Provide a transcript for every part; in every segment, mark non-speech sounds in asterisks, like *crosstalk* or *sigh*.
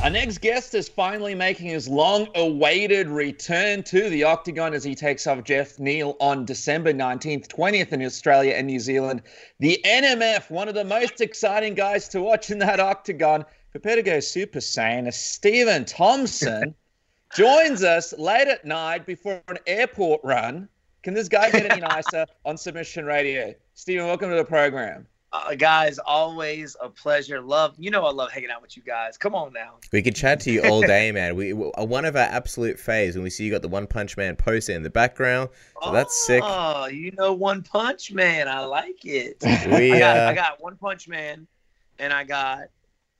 Our next guest is finally making his long awaited return to the Octagon as he takes off Geoff Neal on December 19th, 20th in Australia and New Zealand. The NMF, one of the most exciting guys to watch in that Octagon. Prepare to go Super Saiyan. Stephen Thompson *laughs* joins us late at night before an airport run. Can this guy get any *laughs* nicer on Submission Radio? Stephen, welcome to the program. Uh, guys, always a pleasure. Love, you know, I love hanging out with you guys. Come on now. We could chat to you all day, *laughs* man. We are one of our absolute faves when we see you got the One Punch Man poster in the background. So that's sick. Oh, you know, One Punch Man. I like it. *laughs* We, I, got, uh, I got One Punch Man, and I got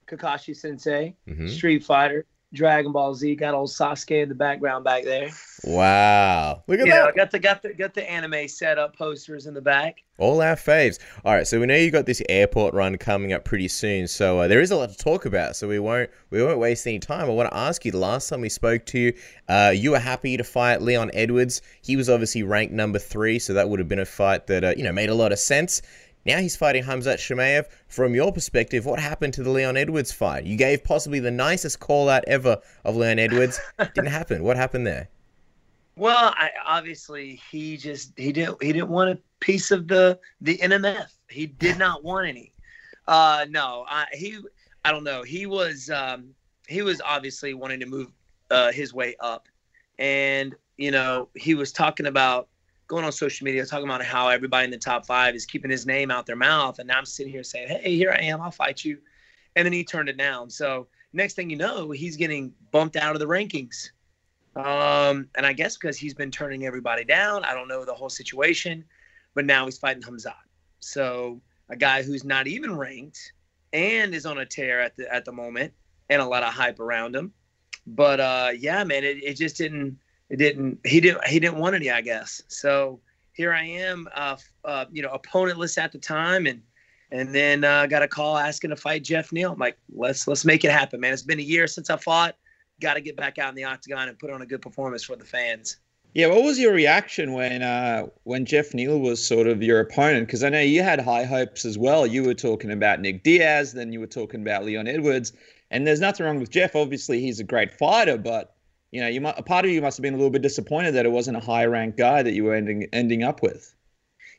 Kakashi Sensei, mm-hmm. Street Fighter, Dragon Ball Z. Got old Sasuke in the background back there. Wow! Look at you that. Know, got the got the got the anime setup posters in the back. All our faves. All right, so we know you got this airport run coming up pretty soon. So uh, there is a lot to talk about. So we won't we won't waste any time. I want to ask you. The last time we spoke to you, uh, you were happy to fight Leon Edwards. He was obviously ranked number three, so that would have been a fight that uh, you know made a lot of sense. Now he's fighting Khamzat Chimaev. From your perspective, what happened to the Leon Edwards fight? You gave possibly the nicest call out ever of Leon Edwards. *laughs* Didn't happen. What happened there? Well, I, obviously he just he didn't he didn't want a piece of the the NMF. He did *laughs* not want any. Uh, no, I, he I don't know. He was um, he was obviously wanting to move uh, his way up, and you know he was talking about going on social media talking about how everybody in the top five is keeping his name out their mouth. And now I'm sitting here saying, hey, here I am. I'll fight you. And then he turned it down. So next thing you know, he's getting bumped out of the rankings. Um, and I guess because he's been turning everybody down. I don't know the whole situation, but now he's fighting Khamzat. So a guy who's not even ranked and is on a tear at the at the moment and a lot of hype around him. But uh, yeah, man, it, it just didn't it didn't he didn't he didn't want any i guess so here i am uh, uh you know opponentless at the time and and then uh, got a call asking to fight Geoff neal i'm like let's let's make it happen man it's been a year since i fought got to get back out in the octagon and put on a good performance for the fans yeah, what was your reaction when uh, when Geoff Neal was sort of your opponent? Because I know you had high hopes as well. You were talking about Nick Diaz, then you were talking about Leon Edwards, and there's nothing wrong with Geoff. Obviously, he's a great fighter, but you know, you might, a part of you must have been a little bit disappointed that it wasn't a high ranked guy that you were ending ending up with.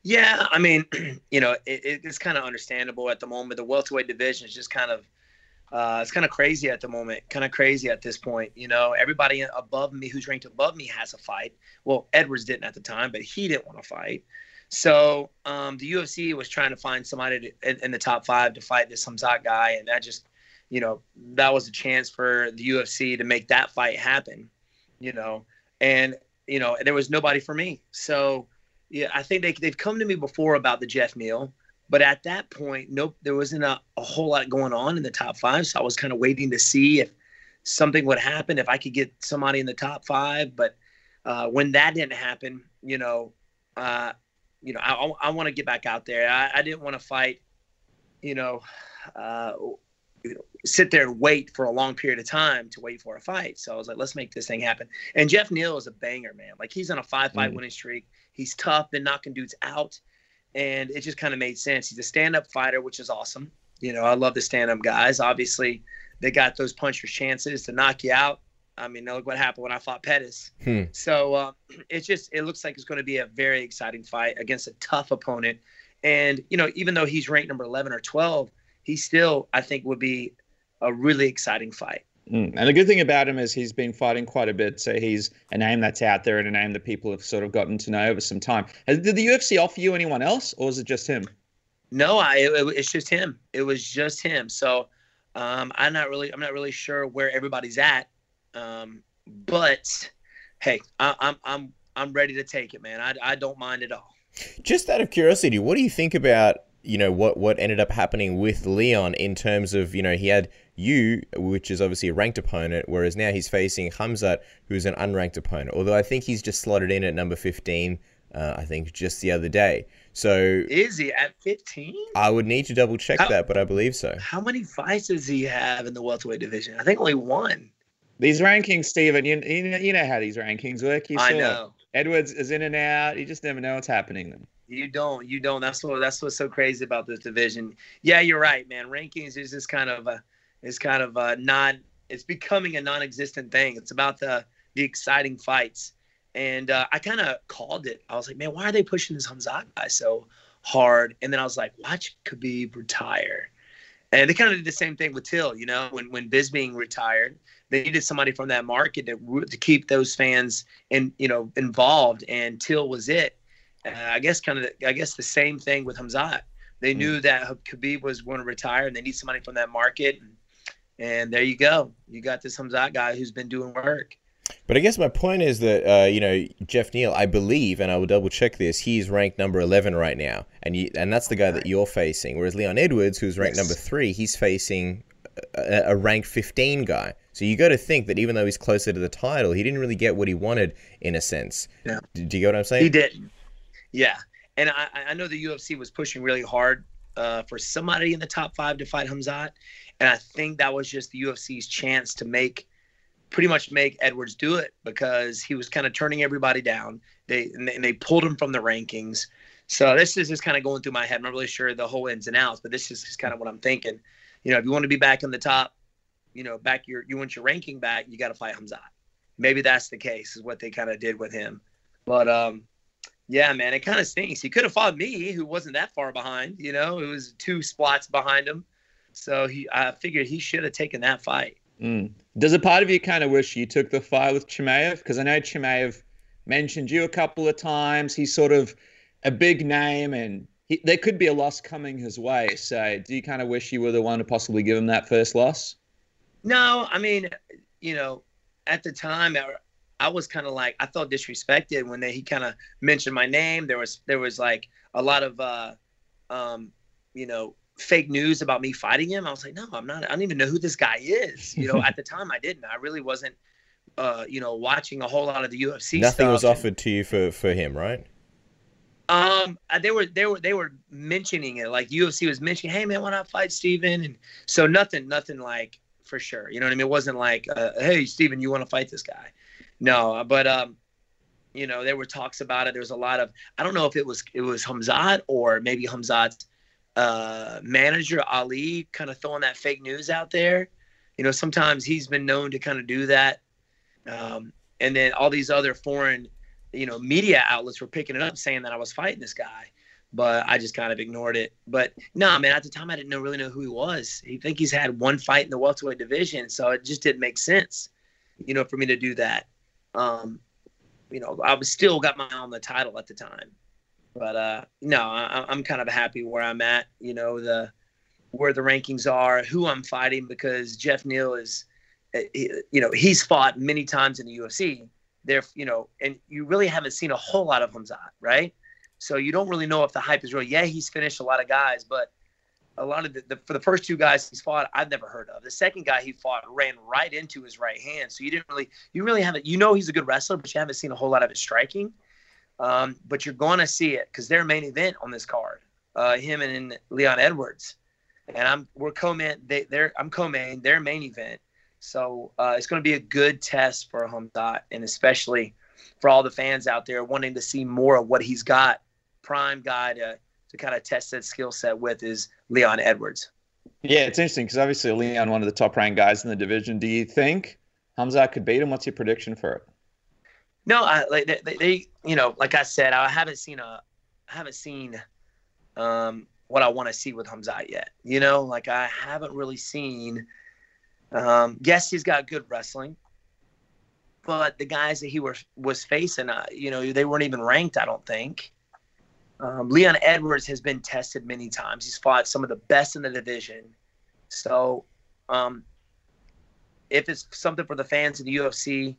Yeah, I mean, *clears throat* you know, it, it's kind of understandable at the moment. The welterweight division is just kind of uh, it's kind of crazy at the moment, kind of crazy at this point. You know, everybody above me who's ranked above me has a fight. Well, Edwards didn't at the time, but he didn't want to fight. So um, the UFC was trying to find somebody to, in, in, the top five to fight this Khamzat guy, and that just you know, that was a chance for the UFC to make that fight happen, you know, and, you know, and there was nobody for me. So, yeah, I think they, they've come to me before about the Geoff Neal, but at that point, nope, there wasn't a, a whole lot going on in the top five. So I was kind of waiting to see if something would happen, if I could get somebody in the top five. But uh, when that didn't happen, you know, uh, you know, I, I want to get back out there. I, I didn't want to fight, you know, uh, sit there and wait for a long period of time to wait for a fight. So I was like, let's make this thing happen. And Geoff Neal is a banger, man. Like he's on a five fight mm. winning streak. He's tough, been knocking dudes out. And it just kind of made sense. He's a stand up fighter, which is awesome. You know, I love the stand up guys. Obviously, they got those puncher's chances to knock you out. I mean, look what happened when I fought Pettis. Hmm. So *clears throat* uh, it's just, it looks like it's going to be a very exciting fight against a tough opponent. And, you know, even though he's ranked number 11 or 12, he still, I think, would be a really exciting fight. Mm. And the good thing about him is he's been fighting quite a bit, so he's a name that's out there and a name that people have sort of gotten to know over some time. Did the UFC offer you anyone else, or was it just him? No, I it, it's just him. It was just him. So um, I'm not really I'm not really sure where everybody's at, um, but hey, I, I'm I'm I'm ready to take it, man. I I don't mind at all. Just out of curiosity, what do you think about you know what what ended up happening with Leon in terms of you know he had you, which is obviously a ranked opponent, whereas now he's facing Khamzat, who's an unranked opponent. Although I think he's just slotted in at number fifteen. Uh, I think just the other day. So is he at fifteen? I would need to double check how, that, but I believe so. How many fights does he have in the welterweight division? I think only one. These rankings, Stephen, you, you know how these rankings work. You I know. Edwards is in and out. You just never know what's happening then. You don't. You don't. That's what. That's what's so crazy about this division. Yeah, you're right, man. Rankings is just kind of a, is kind of a not It's becoming a non-existent thing. It's about the the exciting fights, and uh, I kind of called it. I was like, man, why are they pushing this Hamzat guy so hard? And then I was like, watch Khabib retire. And they kind of did the same thing with Till. You know, when when Bisping retired, they needed somebody from that market to to keep those fans and you know involved, and Till was it. Uh, I guess kind of I guess the same thing with Hamzat. They mm knew that Khabib was going to retire, and they need somebody from that market. And, and there you go. You got this Hamzat guy who's been doing work. But I guess my point is that uh, you know Geoff Neal, I believe, and I will double check this. He's ranked number eleven right now, and you, and that's the guy that you're facing. Whereas Leon Edwards, who's ranked yes. number three, he's facing a, a ranked fifteen guy. So you got to think that even though he's closer to the title, he didn't really get what he wanted in a sense. Yeah. Do, do you get what I'm saying? He did. Yeah, and I, I know the UFC was pushing really hard uh, for somebody in the top five to fight Hamzat, and I think that was just the UFC's chance to make pretty much make Edwards do it because he was kind of turning everybody down. They and, they and they pulled him from the rankings. So this is just kind of going through my head. I'm not really sure the whole ins and outs, but this is just kind of what I'm thinking. You know, if you want to be back in the top, you know, back your you want your ranking back, you got to fight Hamzat. Maybe that's the case, is what they kind of did with him. But um, yeah, man, it kind of stinks. He could have fought me, who wasn't that far behind. You know, it was two spots behind him. So he, I figured he should have taken that fight. Mm. Does a part of you kind of wish you took the fight with Chimaev? Because I know Chimaev mentioned you a couple of times. He's sort of a big name, and he, there could be a loss coming his way. So, do you kind of wish you were the one to possibly give him that first loss? No, I mean, you know, at the time, I was kind of like I felt disrespected when they, he kind of mentioned my name. There was there was like a lot of uh, um, you know fake news about me fighting him. I was like, no, I'm not. I don't even know who this guy is. You know, at the *laughs* time, I didn't. I really wasn't, uh, you know, watching a whole lot of the UFC. Nothing was offered to you for for him, right? Um, uh, they were they were they were mentioning it. Like UFC was mentioning, hey man, why not fight Steven? And so nothing, nothing like for sure. You know what I mean? It wasn't like, uh, hey Steven, you want to fight this guy? No, but um, you know, there were talks about it. There was a lot of I don't know if it was it was Hamzat or maybe Hamzat's uh, manager Ali kind of throwing that fake news out there. You know, sometimes he's been known to kind of do that. Um, and then all these other foreign, you know, media outlets were picking it up saying that I was fighting this guy, but I just kind of ignored it. But no, man, at the time I didn't know, really know who he was. He think he's had one fight in the welterweight division, so it just didn't make sense, you know, for me to do that. Um, you know, I was still got my eye on the title at the time. But uh, no, I, I'm kind of happy where I'm at. You know the where the rankings are, who I'm fighting, because Geoff Neal is, eh, you know, he's fought many times in the UFC. There, you know, and you really haven't seen a whole lot of Hamzat, right? So you don't really know if the hype is real. Yeah, he's finished a lot of guys, but a lot of the, the, for the first two guys he's fought, I've never heard of. The second guy he fought ran right into his right hand, so you didn't really, you really haven't, you know, he's a good wrestler, but you haven't seen a whole lot of his striking. Um, but you're going to see it because their main event on this card, uh, him and Leon Edwards, and I'm we're co-main. They, they're I'm co-main their main event, so uh, it's going to be a good test for Hamzat, and especially for all the fans out there wanting to see more of what he's got. Prime guy to to kind of test that skill set with is Leon Edwards. Yeah, it's interesting because obviously Leon, one of the top ranked guys in the division. Do you think Hamzat could beat him? What's your prediction for it? No, I, like they, they, you know, like I said, I haven't seen a, I haven't seen, um, what I want to see with Hamzat yet. You know, like I haven't really seen. Um, yes, he's got good wrestling, but the guys that he were was facing, uh, you know, they weren't even ranked. I don't think. Um, Leon Edwards has been tested many times. He's fought some of the best in the division. So, um, if it's something for the fans in the UFC,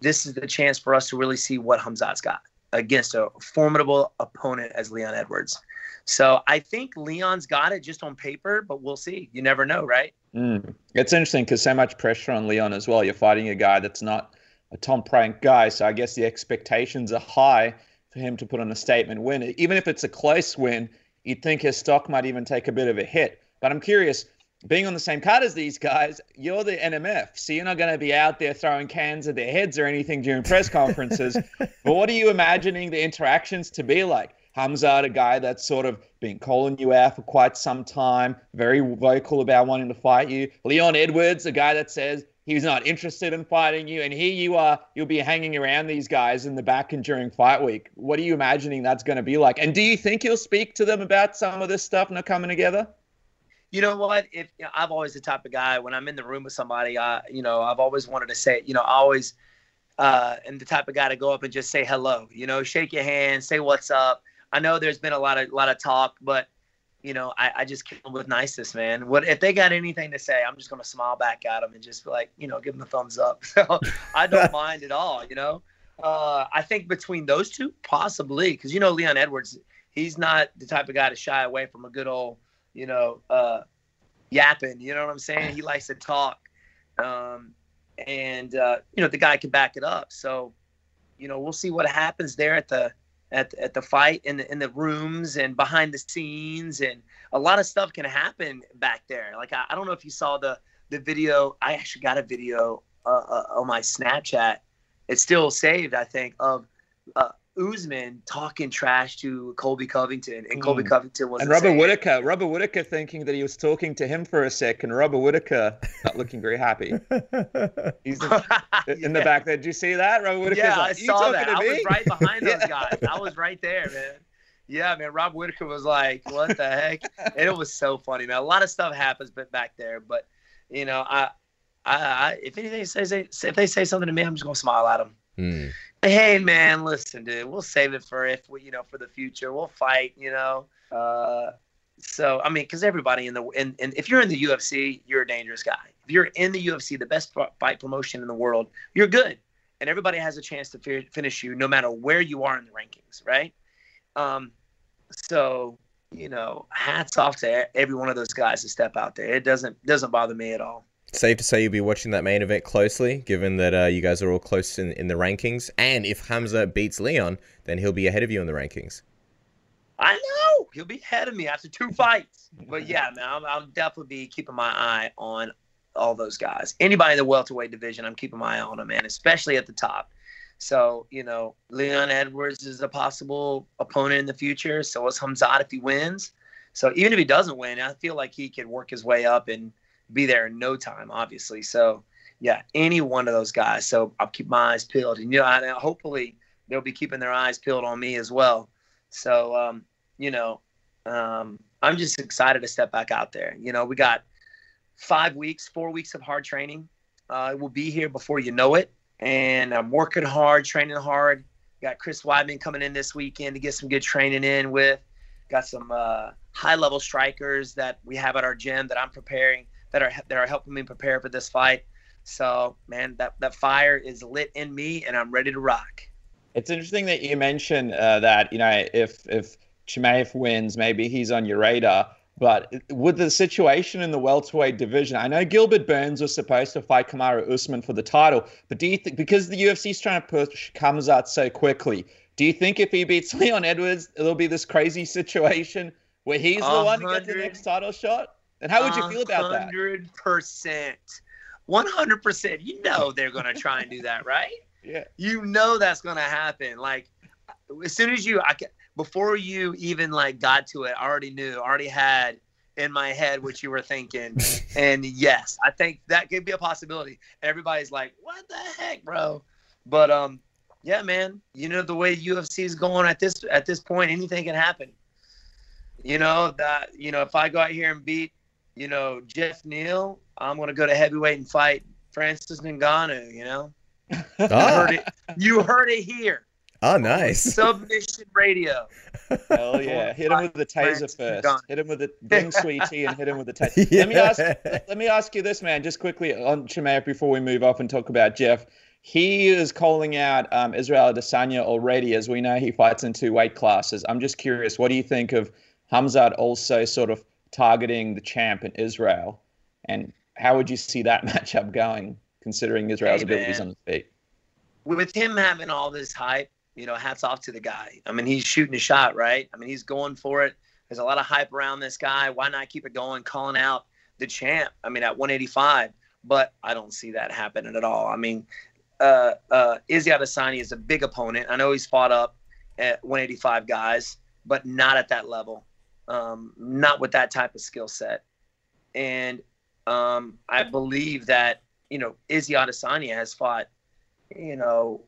this is the chance for us to really see what Hamzat's got against a formidable opponent as Leon Edwards. So I think Leon's got it just on paper, but we'll see. You never know, right? Mm. It's interesting because so much pressure on Leon as well. You're fighting a guy that's not a Tom Prank guy, so I guess the expectations are high for him to put on a statement win. Even if it's a close win, you'd think his stock might even take a bit of a hit. But I'm curious, being on the same card as these guys, you're the NMF, so you're not going to be out there throwing cans at their heads or anything during press conferences. *laughs* but what are you imagining the interactions to be like? Hamzat, a guy that's sort of been calling you out for quite some time, very vocal about wanting to fight you. Leon Edwards, a guy that says he's not interested in fighting you, and here you are, you'll be hanging around these guys in the back and during fight week. What are you imagining that's going to be like? And do you think you'll speak to them about some of this stuff not coming together? You know what? If you know, I'm always the type of guy when I'm in the room with somebody, I you know I've always wanted to say, you know, I always uh, am the type of guy to go up and just say hello. You know, shake your hand, say what's up. I know there's been a lot of lot of talk, but you know, I, I just kill with niceness, man. What if they got anything to say? I'm just gonna smile back at them and just like, you know, give them a thumbs up. *laughs* So I don't *laughs* mind at all. You know, uh, I think between those two, possibly, because you know, Leon Edwards, he's not the type of guy to shy away from a good old, you know, uh, yapping. You know what I'm saying? He likes to talk, um, and uh, you know, the guy can back it up. So, you know, we'll see what happens there at the at, at the fight in the in the rooms and behind the scenes and a lot of stuff can happen back there. Like i, I don't know if you saw the the video. I actually got a video uh, uh, on my snapchat. It's still saved i think of uh, Usman talking trash to Colby Covington, and Colby mm. Covington was and Robert saying, Whitaker. Robert Whitaker thinking that he was talking to him for a second. Robert Whitaker not looking very happy. *laughs* He's *laughs* in, in yeah. the back there. Did you see that? Robert Whitaker. Yeah, like, I saw that. I was right behind those *laughs* guys. I was right there, man. Yeah, man. Rob Whitaker was like, "What the heck?" And it was so funny, man. A lot of stuff happens, but back there, but you know, I, I, I if anything says they, if they say something to me, I'm just gonna smile at them. Mm. Hey man, listen, dude, we'll save it for if we, you know, for the future. We'll fight, you know. Uh, so I mean, because everybody in the and, in if you're in the UFC, you're a dangerous guy. If you're in the UFC, the best fight promotion in the world, you're good, and everybody has a chance to fi- finish you, no matter where you are in the rankings, right? Um, so you know, hats off to every one of those guys to step out there. It doesn't doesn't bother me at all safe to say you'll be watching that main event closely, given that uh, you guys are all close in, in the rankings. And if Hamza beats Leon, then he'll be ahead of you in the rankings. I know he'll be ahead of me after two fights. But yeah, man, I'll, I'll definitely be keeping my eye on all those guys. Anybody in the welterweight division, I'm keeping my eye on them, man, especially at the top. So, you know, Leon Edwards is a possible opponent in the future. So is Hamzat if he wins. So even if he doesn't win, I feel like he could work his way up and – be there in no time, obviously. So, yeah, any one of those guys. So I'll keep my eyes peeled, and you know, I, hopefully they'll be keeping their eyes peeled on me as well. So, um, you know, um, I'm just excited to step back out there. You know, we got five weeks, four weeks of hard training. Uh, it will be here before you know it, and I'm working hard, training hard. Got Chris Weidman coming in this weekend to get some good training in with. Got some uh, high level strikers that we have at our gym that I'm preparing that are that are helping me prepare for this fight. So, man, that that fire is lit in me, and I'm ready to rock. It's interesting that you mentioned uh, that you know if if Chimaev wins, maybe he's on your radar. But with the situation in the welterweight division, I know Gilbert Burns was supposed to fight Kamaru Usman for the title, but do you think because the UFC is trying to push Khamzat so quickly, do you think if he beats *laughs* Leon Edwards, it'll be this crazy situation where he's the one to get the next title shot? And how would you feel about that? Hundred percent, one hundred percent. You know they're gonna try and do that, *laughs* right? Yeah. You know that's gonna happen. Like as soon as you, I before you even like got to it, I already knew, already had in my head what you were thinking. *laughs* and yes, I think that could be a possibility. Everybody's like, "What the heck, bro?" But um, yeah, man. You know the way UFC is going at this at this point, anything can happen. You know that you know if I go out here and beat you know, Geoff Neal, I'm going to go to heavyweight and fight Francis Ngannou, you know? Ah. *laughs* You, heard it, you heard it here. Oh, nice. Submission radio. *laughs* Hell yeah. Hit him with the taser first. Hit him with the bring sweetie and hit him with the taser. yeah. *laughs* Let me ask let me ask you this, man, just quickly on Chimaev before we move off and talk about Geoff. He is calling out um, Israel Adesanya already. As we know, he fights in two weight classes. I'm just curious, what do you think of Hamzat also sort of targeting the champ in Israel. And how would you see that *laughs* matchup going, considering Israel's hey, abilities on the feet? With him having all this hype, you know, hats off to the guy. I mean, he's shooting a shot, right? I mean, he's going for it. There's a lot of hype around this guy. Why not keep it going, calling out the champ? I mean, at 185, but I don't see that happening at all. I mean, uh, uh, Izzy Adesanya is a big opponent. I know he's fought up at 185 guys but not at that level, um, not with that type of skill set. And um, I believe that you know Izzy Adesanya has fought, you know,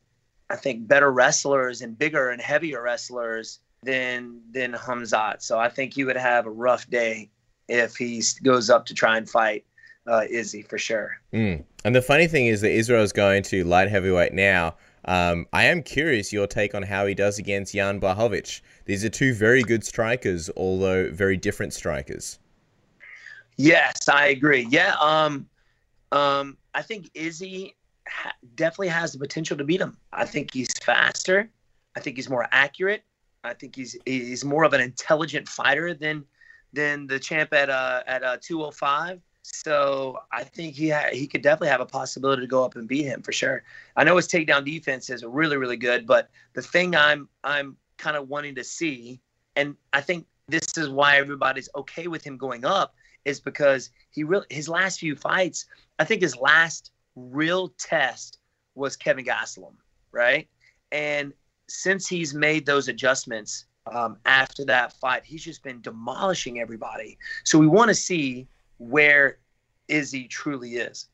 I think better wrestlers and bigger and heavier wrestlers than than Hamzat. So I think he would have a rough day if he goes up to try and fight uh, Izzy for sure. Mm. And the funny thing is that Israel's going to light heavyweight now. Um, I am curious your take on how he does against Jan Blachowicz. These are two very good strikers, although very different strikers. Yes, I agree. Yeah, um, um, I think Izzy ha- definitely has the potential to beat him. I think he's faster. I think he's more accurate. I think he's he's more of an intelligent fighter than than the champ at uh, at uh, 205. So I think he ha- he could definitely have a possibility to go up and beat him for sure. I know his takedown defense is really really good, but the thing I'm I'm kind of wanting to see, and I think this is why everybody's okay with him going up, is because he really his last few fights. I think his last real test was Kelvin Gastelum, right? And since he's made those adjustments um, after that fight, he's just been demolishing everybody. So we want to see where Izzy truly is.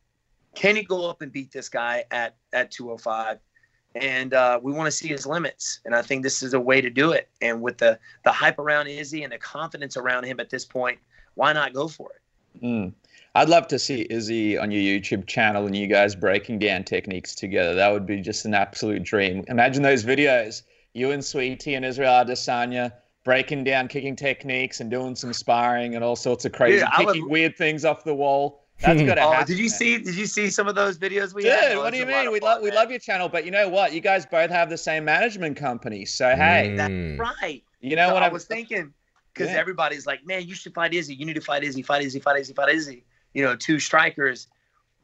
Can he go up and beat this guy at at 205? And uh, we want to see his limits. And I think this is a way to do it. And with the the hype around Izzy and the confidence around him at this point, why not go for it? Mm. I'd love to see Izzy on your YouTube channel and you guys breaking down techniques together. That would be just an absolute dream. Imagine those videos, you and Sweetie and Israel Adesanya breaking down kicking techniques and doing some sparring and all sorts of crazy Dude, kicking would... weird things off the wall. That's *laughs* got to oh, happen. Did you see? Did you see some of those videos we Dude, had? what do you mean? We love we love your channel, but you know what? You guys both have the same management company, so mm. hey, that's right. You know so what I was thinking? Because yeah. everybody's like, man, you should fight Izzy. You need to fight Izzy. Fight Izzy. Fight Izzy. Fight Izzy. You know, two strikers.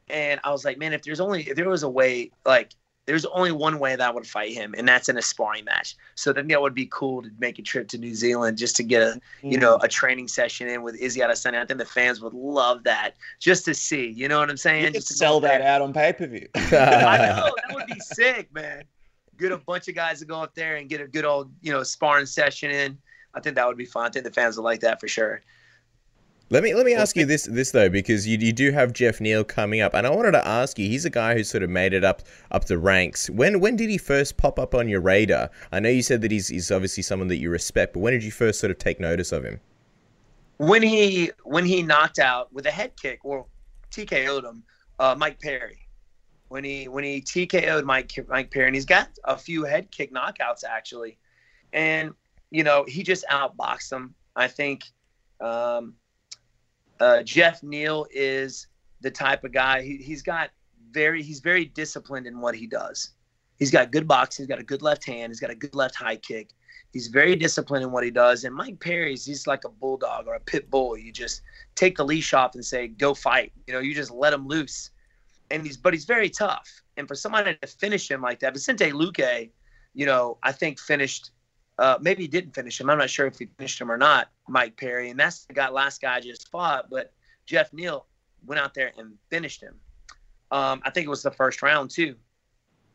And I was like, man, if there's only if there was a way, like there's only one way that I would fight him, and that's in a sparring match. So then that would be cool to make a trip to New Zealand just to get a you know mm. a training session in with Izzy Adesanya. I think the fans would love that just to see. You know what I'm saying? You just sell that out on pay per view. *laughs* *laughs* I know that would be sick, man. Get a bunch of guys to go up there and get a good old you know sparring session in. I think that would be fun. I think the fans would like that for sure. Let me let me ask you this this though because you, you do have Geoff Neal coming up and I wanted to ask you he's a guy who sort of made it up up the ranks. When when did he first pop up on your radar? I know you said that he's he's obviously someone that you respect, but when did you first sort of take notice of him? When he when he knocked out with a head kick or TKO'd him, uh, Mike Perry. When he when he TKO'd Mike Mike Perry and he's got a few head kick knockouts actually, and you know he just outboxed him. I think. Um, uh, Geoff Neal is the type of guy. He, he's got very he's very disciplined in what he does. He's got good boxing. He's got a good left hand. He's got a good left high kick. He's very disciplined in what he does. And Mike Perry's he's like a bulldog or a pit bull. You just take the leash off and say, "Go fight." You know, you just let him loose. And he's but he's very tough. And for somebody to finish him like that, Vicente Luque, you know, I think finished uh, maybe he didn't finish him. I'm not sure if he finished him or not, Mike Perry. And that's the guy, last guy I just fought. But Geoff Neal went out there and finished him. Um, I think it was the first round, too.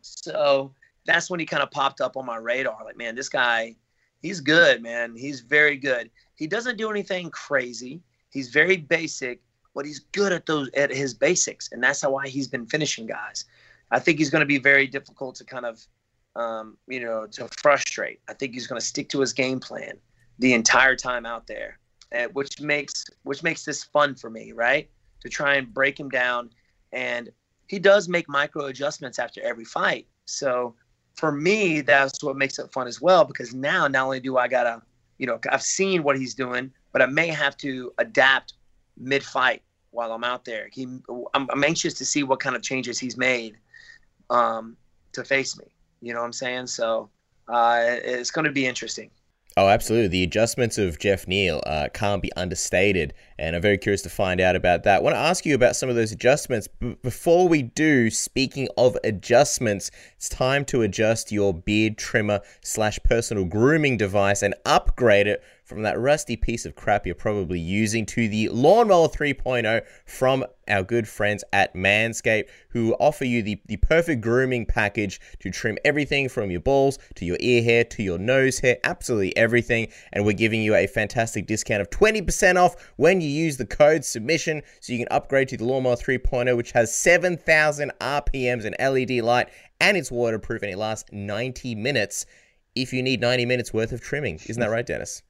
So that's when he kind of popped up on my radar. Like, man, this guy, he's good, man. He's very good. He doesn't do anything crazy. He's very basic, but he's good at those at his basics, and that's how why he's been finishing guys. I think he's going to be very difficult to kind of um, you know, to frustrate. I think he's going to stick to his game plan the entire time out there, uh, which makes which makes this fun for me, right? To try and break him down, and he does make micro adjustments after every fight. So for me, that's what makes it fun as well because now not only do I gotta, you know, I've seen what he's doing, but I may have to adapt mid-fight while I'm out there. He, I'm, I'm anxious to see what kind of changes he's made um, to face me. You know what I'm saying? So uh, it's going to be interesting. Oh, absolutely. The adjustments of Geoff Neal uh, can't be understated, and I'm very curious to find out about that. I want to ask you about some of those adjustments. But before we do, speaking of adjustments, it's time to adjust your beard trimmer slash personal grooming device and upgrade it from that rusty piece of crap you're probably using to the Lawnmower 3.0 from our good friends at Manscaped, who offer you the, the perfect grooming package to trim everything from your balls to your ear hair to your nose hair, absolutely everything. And we're giving you a fantastic discount of 20% off when you use the code submission so you can upgrade to the Lawnmower 3.0, which has 7,000 RPMs and LED light, and it's waterproof and it lasts 90 minutes if you need 90 minutes worth of trimming. Isn't that right, Dennis?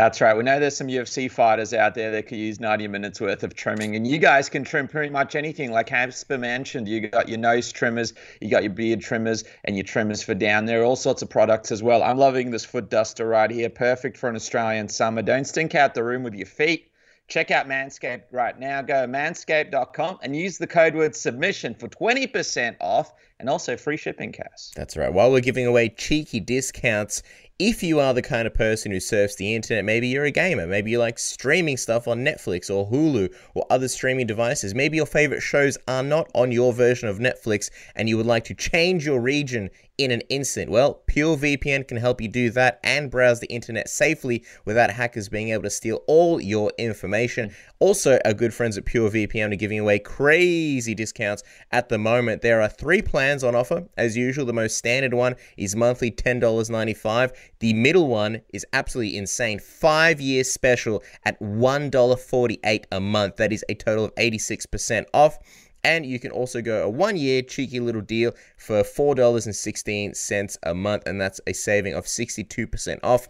That's right. We know there's some UFC fighters out there that could use 90 minutes worth of trimming, and you guys can trim pretty much anything. Like Casper mentioned, you got your nose trimmers, you got your beard trimmers, and your trimmers for down there. All sorts of products as well. I'm loving this foot duster right here. Perfect for an Australian summer. Don't stink out the room with your feet. Check out Manscaped right now. Go manscaped.com and use the code word submission for 20% off and also free shipping, Cass. That's right. While we're giving away cheeky discounts, if you are the kind of person who surfs the internet, maybe you're a gamer, maybe you like streaming stuff on Netflix or Hulu or other streaming devices, maybe your favorite shows are not on your version of Netflix and you would like to change your region in an instant. Well, PureVPN can help you do that and browse the internet safely without hackers being able to steal all your information. Also, our good friends at PureVPN are giving away crazy discounts at the moment. There are three plans on offer. As usual, the most standard one is monthly $10.95. The middle one is absolutely insane. Five year special at $1.48 a month. That is a total of 86% off. And you can also go a one year cheeky little deal for $4.16 a month, and that's a saving of 62% off.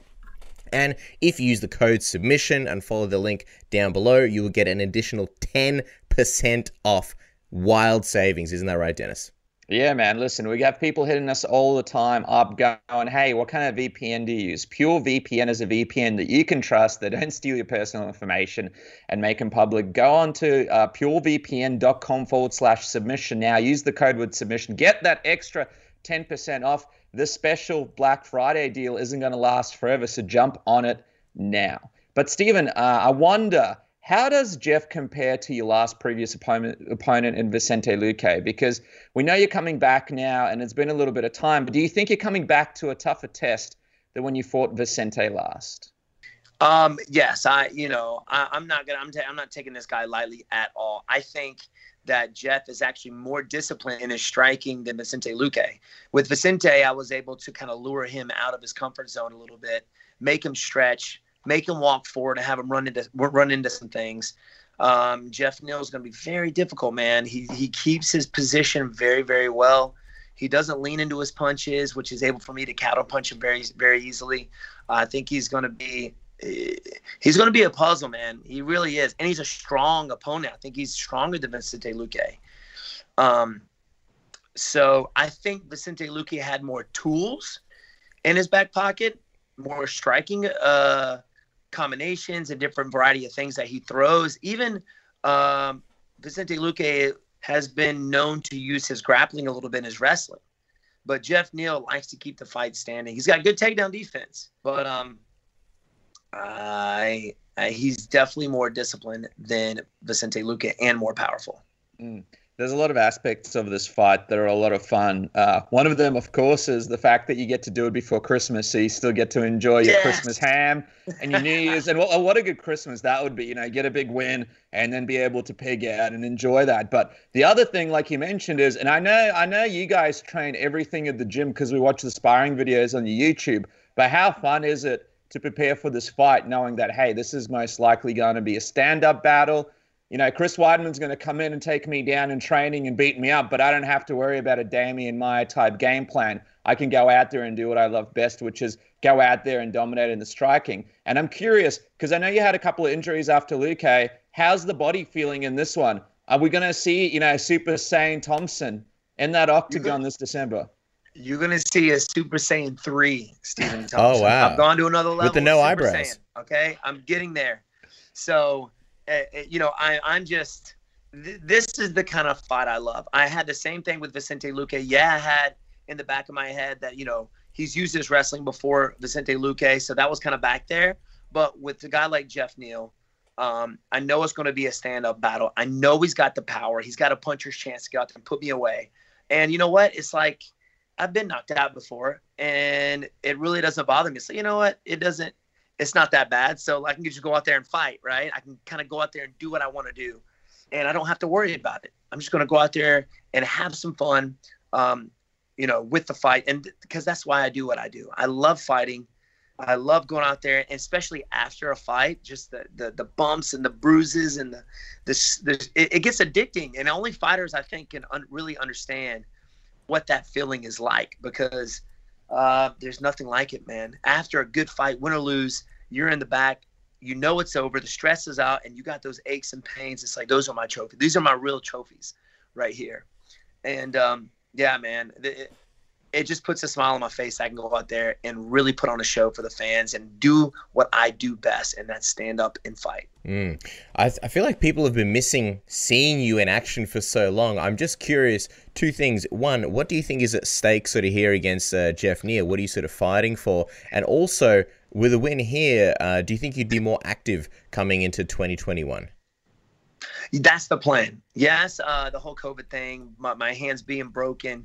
And if you use the code submission and follow the link down below, you will get an additional 10% off. Wild savings, isn't that right, Dennis? Yeah, man. Listen, we got people hitting us all the time up going, hey, what kind of VPN do you use? Pure VPN is a VPN that you can trust that *laughs* don't steal your personal information and make them public. Go on to uh, purevpn.com forward slash submission now. Use the code with submission. Get that extra 10% off. This special Black Friday deal isn't going to last forever, so jump on it now. But, Stephen, uh, I wonder how does Geoff compare to your last previous opponent, opponent in Vicente Luque? Because we know you're coming back now, and it's been a little bit of time. But do you think you're coming back to a tougher test than when you fought Vicente last? Um, yes, I. You know, I, am not gonna. I'm. Ta- I'm not taking this guy lightly at all. I think that Geoff is actually more disciplined in his striking than Vicente Luque. With Vicente, I was able to kind of lure him out of his comfort zone a little bit, make him stretch make him walk forward and have him run into run into some things. Um, Geoff Neal is going to be very difficult, man. He he keeps his position very very well. He doesn't lean into his punches, which is able for me to counter punch him very very easily. Uh, I think he's going to be he's going to be a puzzle, man. He really is, and he's a strong opponent. I think he's stronger than Vicente Luque. Um, so I think Vicente Luque had more tools in his back pocket, more striking uh, combinations and different variety of things that he throws. Even um, Vicente Luque has been known to use his grappling a little bit in his wrestling. But Geoff Neal likes to keep the fight standing. He's got good takedown defense, but um, I, I he's definitely more disciplined than Vicente Luque and more powerful. Mm there's a lot of aspects of this fight that are a lot of fun. Uh, one of them, of course, is the fact that you get to do it before Christmas, so you still get to enjoy your yes. Christmas ham and your New *laughs* Year's. and what, what a good Christmas that would be! You know, get a big win and then be able to pig out and enjoy that. But the other thing, like you mentioned, is, and I know, I know you guys train everything at the gym because we watch the sparring videos on your YouTube. But how fun is it to prepare for this fight, knowing that hey, this is most likely going to be a stand-up battle? You know, Chris Weidman's going to come in and take me down in training and beat me up, but I don't have to worry about a Damian Maia type game plan. I can go out there and do what I love best, which is go out there and dominate in the striking. And I'm curious because I know you had a couple of injuries after Luque. How's the body feeling in this one? Are we going to see, you know, Super Saiyan Thompson in that octagon this December? You're going to see a Super Saiyan 3, Stephen oh, Thompson. Oh, wow. I've gone to another level. With the no eyebrows. Saiyan, okay. I'm getting there. So you know, I, I'm just, th- this is the kind of fight I love. I had the same thing with Vicente Luque. Yeah, I had in the back of my head that, you know, he's used his wrestling before Vicente Luque. So that was kind of back there. But with a guy like Geoff Neal, um, I know it's going to be a stand up battle. I know he's got the power. He's got a puncher's chance to get out there and put me away. And you know what? It's like I've been knocked out before and it really doesn't bother me. So, you know what? It doesn't it's not that bad. So I can just go out there and fight, right? I can kind of go out there and do what I want to do, and I don't have to worry about it. I'm just going to go out there and have some fun, um, you know, with the fight, and because that's why I do what I do. I love fighting. I love going out there, and especially after a fight, just the the, the bumps and the bruises and the this it, it, gets addicting, and only fighters I think can un- really understand what that feeling is like because uh, there's nothing like it, man. After a good fight, win or lose, you're in the back. You know it's over. The stress is out, and you got those aches and pains. It's like those are my trophies. These are my real trophies, right here. And um, yeah, man, it just puts a smile on my face. I can go out there and really put on a show for the fans and do what I do best, and that's stand up and fight. Mm. I, I feel like people have been missing seeing you in action for so long. I'm just curious. Two things. One, what do you think is at stake sort of here against uh, Geoff Neal? What are you sort of fighting for? And also, with a win here, uh, do you think you'd be more active coming into 2021? That's the plan. Yes, uh, the whole COVID thing, my, my hands being broken,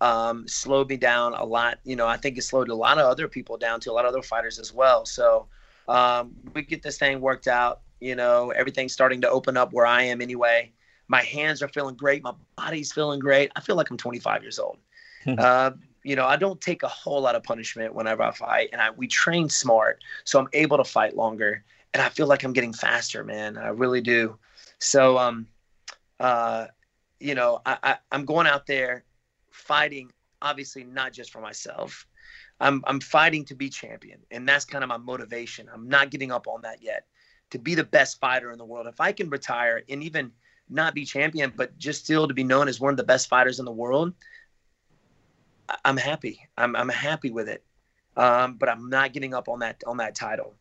um, slowed me down a lot. You know, I think it slowed a lot of other people down to a lot of other fighters as well. So um, we get this thing worked out. You know, everything's starting to open up where I am anyway. My hands are feeling great. My body's feeling great. I feel like I'm 25 years old. uh, you know, I don't take a whole lot of punishment whenever I fight, and I, we train smart, so I'm able to fight longer, and I feel like I'm getting faster, man. I really do. So, um, uh, you know, I, I, I'm going out there fighting obviously not just for myself. I'm I'm fighting to be champion, and that's kind of my motivation. I'm not getting up on that yet. To be the best fighter in the world, if I can retire and even not be champion, but just still to be known as one of the best fighters in the world, I'm happy. I'm I'm happy with it. Um, but I'm not getting up on that on that title.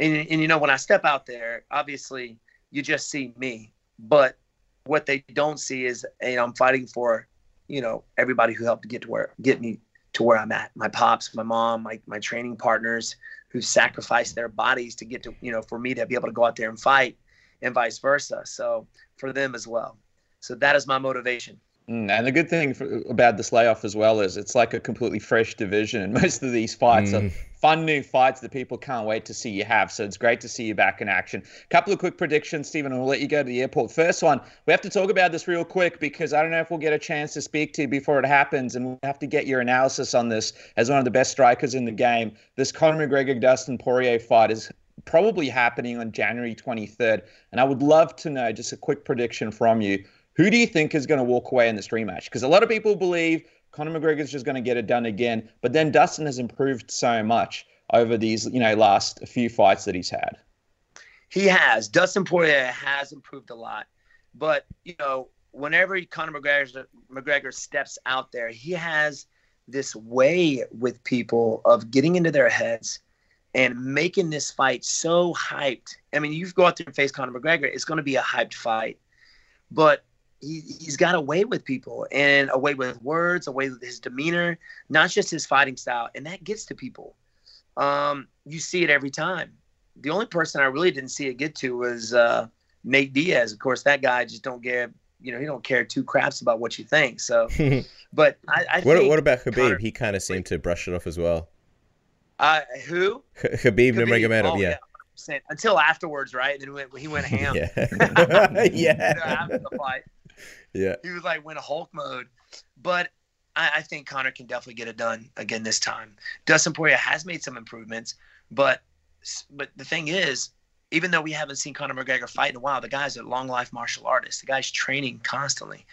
And, and you know when I step out there, obviously you just see me, but what they don't see is know, I'm fighting for you know everybody who helped get to where get me to where I'm at. My pops, my mom, my my training partners who sacrificed their bodies to get to you know for me to be able to go out there and fight, and vice versa. So for them as well. So that is my motivation. Mm, and the good thing for, about this layoff as well is it's like a completely fresh division, and *laughs* most of these fights mm. are fun new fights that people can't wait to see you have. So it's great to see you back in action. A couple of quick predictions, Stephen, and we'll let you go to the airport. First one, we have to talk about this real quick because I don't know if we'll get a chance to speak to you before it happens, and we'll have to get your analysis on this as one of the best strikers in the game. This Conor McGregor Dustin Poirier fight is probably happening on January 23rd, and I would love to know just a quick prediction from you who do you think is going to walk away in this rematch? Because a lot of people believe Conor McGregor is just going to get it done again, but then Dustin has improved so much over these, you know, last few fights that he's had. He has. Dustin Poirier has improved a lot, but you know, whenever Conor McGregor McGregor steps out there, he has this way with people of getting into their heads and making this fight so hyped. I mean, you go out there and face Conor McGregor, it's going to be a hyped fight, but he, he's got a way with people and a way with words, a way with his demeanor, not just his fighting style. And that gets to people. Um, you see it every time. The only person I really didn't see it get to was uh, Nate Diaz. Of course, that guy just don't give, you know, he don't care two craps about what you think. So, *laughs* but I, I what, what about Khabib? Conor, he kind of seemed to brush it off as well. Uh, who? Khabib, Khabib Nurmagomedov, oh, yeah. yeah. Until afterwards, right? Then he went ham. yeah. *laughs* *laughs* yeah. after the fight. Yeah. He was like went Hulk mode. But I, I, think Conor can definitely get it done again this time. Dustin Poirier has made some improvements, but but the thing is, even though we haven't seen Conor McGregor fight in a while, the guy's a long life martial artist. The guy's training constantly,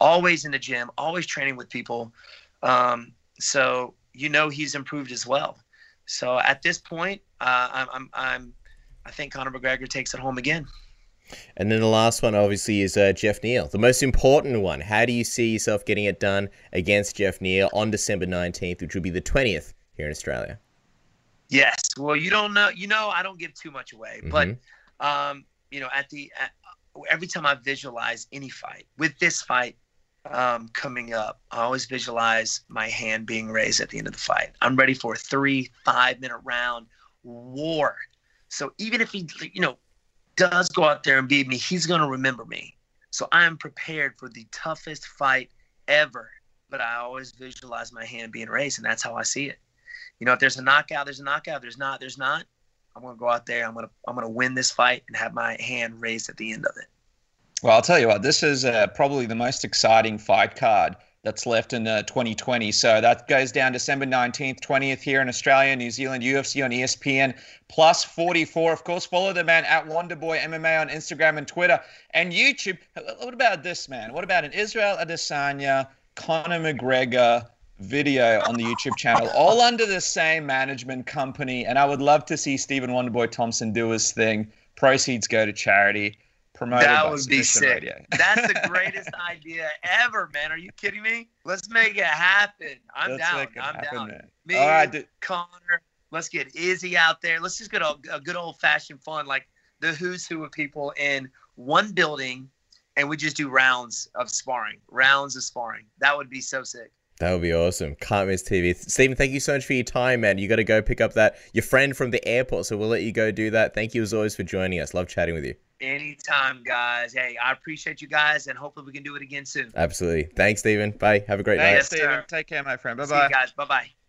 always in the gym, always training with people. Um, so you know he's improved as well. So at this point, uh, I'm, I'm, I'm, I think Conor McGregor takes it home again. And then the last one, obviously, is uh, Geoff Neal, the most important one. How do you see yourself getting it done against Geoff Neal on December 19th, which will be the 20th here in Australia? Yes. Well, you don't know. You know, I don't give too much away, mm-hmm. but um, you know, at the at, every time I visualize any fight, with this fight um, coming up, I always visualize my hand being raised at the end of the fight. I'm ready for a three, five minute round war. So even if he, you know, does go out there and beat me, he's going to remember me. So I am prepared for the toughest fight ever. But I always visualize my hand being raised, and that's how I see it. You know, if there's a knockout, there's a knockout. There's not, there's not. I'm gonna go out there. I'm gonna I'm gonna win this fight and have my hand raised at the end of it. Well, I'll tell you what. This is uh, probably the most exciting fight card that's left in uh, 2020. So that goes down December 19th, 20th here in Australia, New Zealand, UFC on ESPN, plus 44. Of course, follow the man at Wonderboy MMA on Instagram and Twitter and YouTube. What about this, man? What about an Israel Adesanya, Conor McGregor video on the YouTube channel, all under the same management company? And I would love to see Stephen Wonderboy Thompson do his thing. Proceeds go to charity promoted that by would be sick. Radio. That's the *laughs* greatest idea ever, man. Are you kidding me? Let's make it happen. I'm Let's down. make it I'm happen, down. man. Me, All right, dude. Conor. Let's get Izzy out there. Let's just get a, a good old fashioned fun, like the who's who of people in one building, and we just do rounds of sparring, rounds of sparring. That would be so sick. That would be awesome. Can't miss TV. Stephen, thank you so much for your time, man. You got to go pick up that your friend from the airport, so we'll let you go do that. Thank you as always for joining us. Love chatting with you. Anytime, guys. Hey, I appreciate you guys, and hopefully we can do it again soon. Absolutely. Thanks, Stephen. Bye. Have a great Thanks, night. Yes, Stephen. Take care, my friend. Bye See you bye. guys. Bye bye.